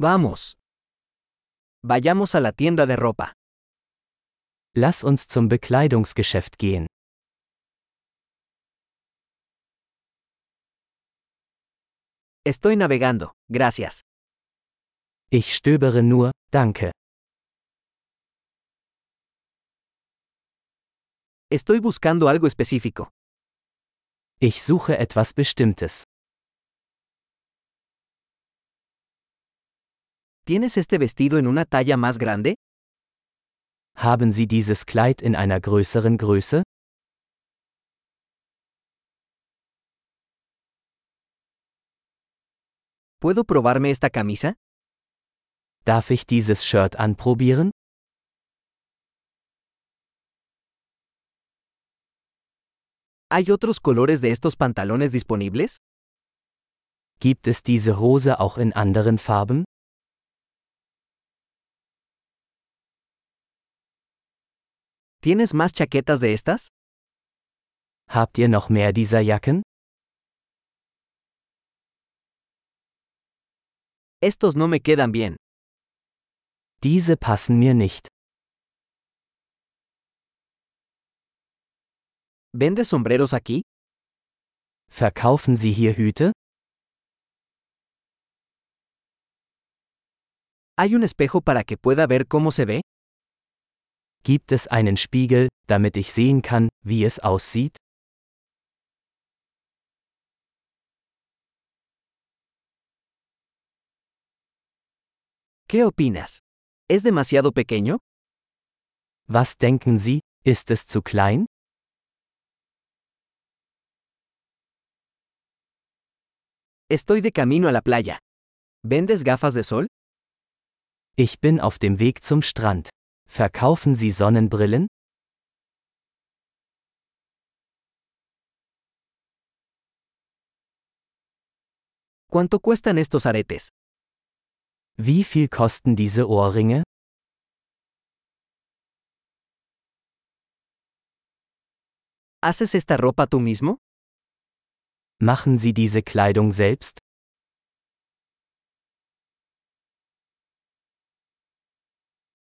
Vamos. Vayamos a la tienda de ropa. Lass uns zum Bekleidungsgeschäft gehen. Estoy navegando, gracias. Ich stöbere nur, danke. Estoy buscando algo específico. Ich suche etwas Bestimmtes. ¿Tienes este vestido en una talla más grande? Haben Sie dieses Kleid in einer größeren Größe? ¿Puedo probarme esta camisa? Darf ich dieses Shirt anprobieren? ¿Hay otros colores de estos pantalones disponibles? Gibt es diese Hose auch in anderen Farben? ¿Tienes más chaquetas de estas? Habt ihr noch mehr dieser Jacken? Estos no me quedan bien. Diese passen mir nicht. ¿Vendes sombreros aquí? Verkaufen Sie hier Hüte? ¿Hay un espejo para que pueda ver cómo se ve? Gibt es einen Spiegel, damit ich sehen kann, wie es aussieht? ¿Qué opinas? ¿Es demasiado pequeño? Was denken Sie, ist es zu klein? Estoy de camino a la playa. ¿Vendes gafas de sol? Ich bin auf dem Weg zum Strand. Verkaufen Sie Sonnenbrillen? ¿Cuánto cuestan estos aretes? Wie viel kosten diese Ohrringe? ¿Haces esta ropa tú mismo? Machen Sie diese Kleidung selbst?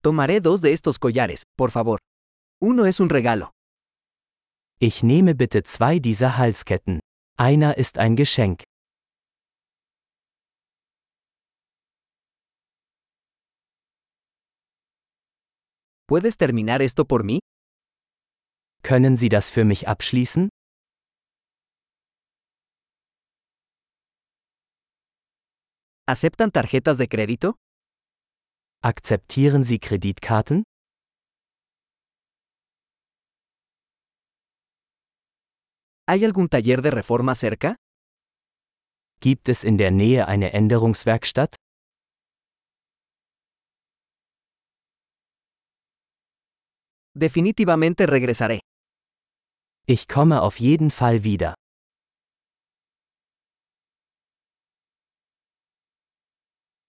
Tomaré dos de estos collares, por favor. Uno es un regalo. Ich nehme bitte zwei dieser Halsketten. Einer ist ein Geschenk. ¿Puedes terminar esto por mí? Können Sie das für mich abschließen? ¿Aceptan tarjetas de crédito? Akzeptieren Sie Kreditkarten? ¿Hay algún taller de reforma cerca? Gibt es in der Nähe eine Änderungswerkstatt? Definitivamente regresaré. Ich komme auf jeden Fall wieder.